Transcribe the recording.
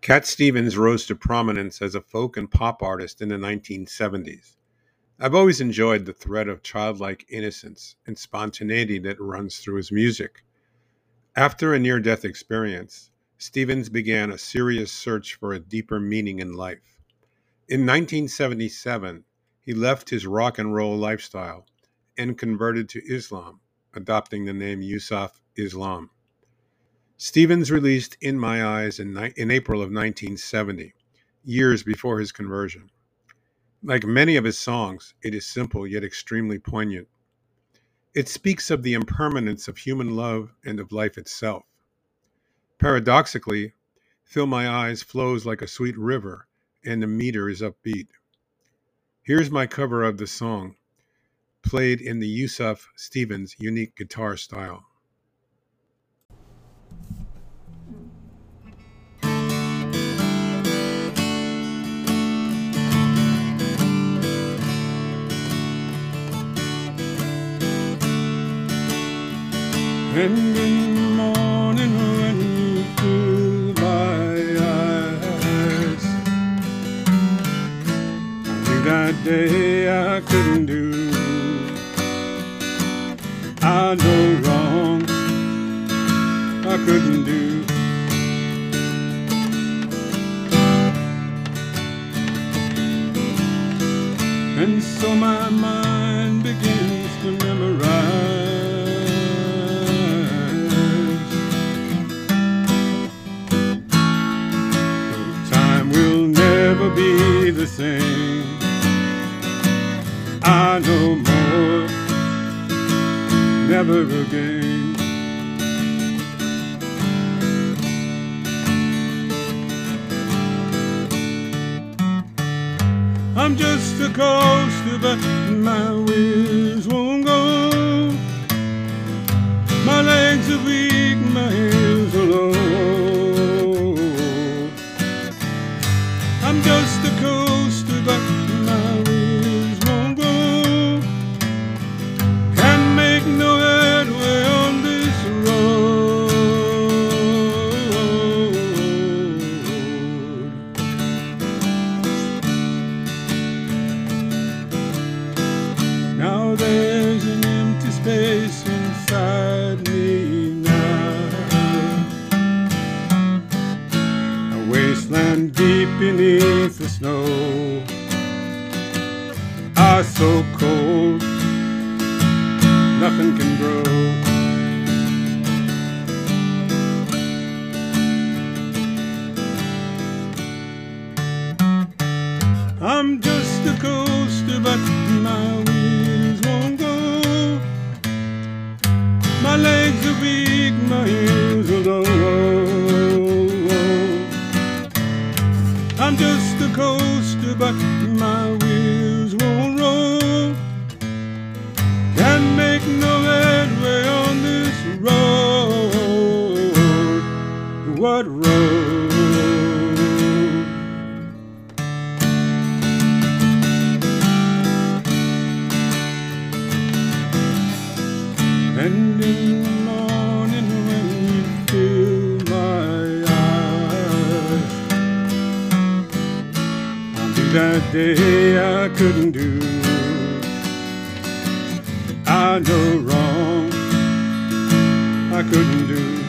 Cat Stevens rose to prominence as a folk and pop artist in the 1970s. I've always enjoyed the thread of childlike innocence and spontaneity that runs through his music. After a near death experience, Stevens began a serious search for a deeper meaning in life. In 1977, he left his rock and roll lifestyle and converted to Islam, adopting the name Yusuf Islam. Stevens released In My Eyes in, in April of 1970, years before his conversion. Like many of his songs, it is simple yet extremely poignant. It speaks of the impermanence of human love and of life itself. Paradoxically, Fill My Eyes flows like a sweet river, and the meter is upbeat. Here's my cover of the song, played in the Yusuf Stevens unique guitar style. And in the morning when you fill my eyes, I knew that day I couldn't do. I know wrong I couldn't do. And so my mind begins to memorize. Never again. I'm just a coaster, but my wheels wasteland deep beneath the snow are so cold, nothing can grow. I'm just a coaster, but my wheels won't go. My legs are weak, my Just a coaster, but my wheels day I couldn't do. I know wrong I couldn't do.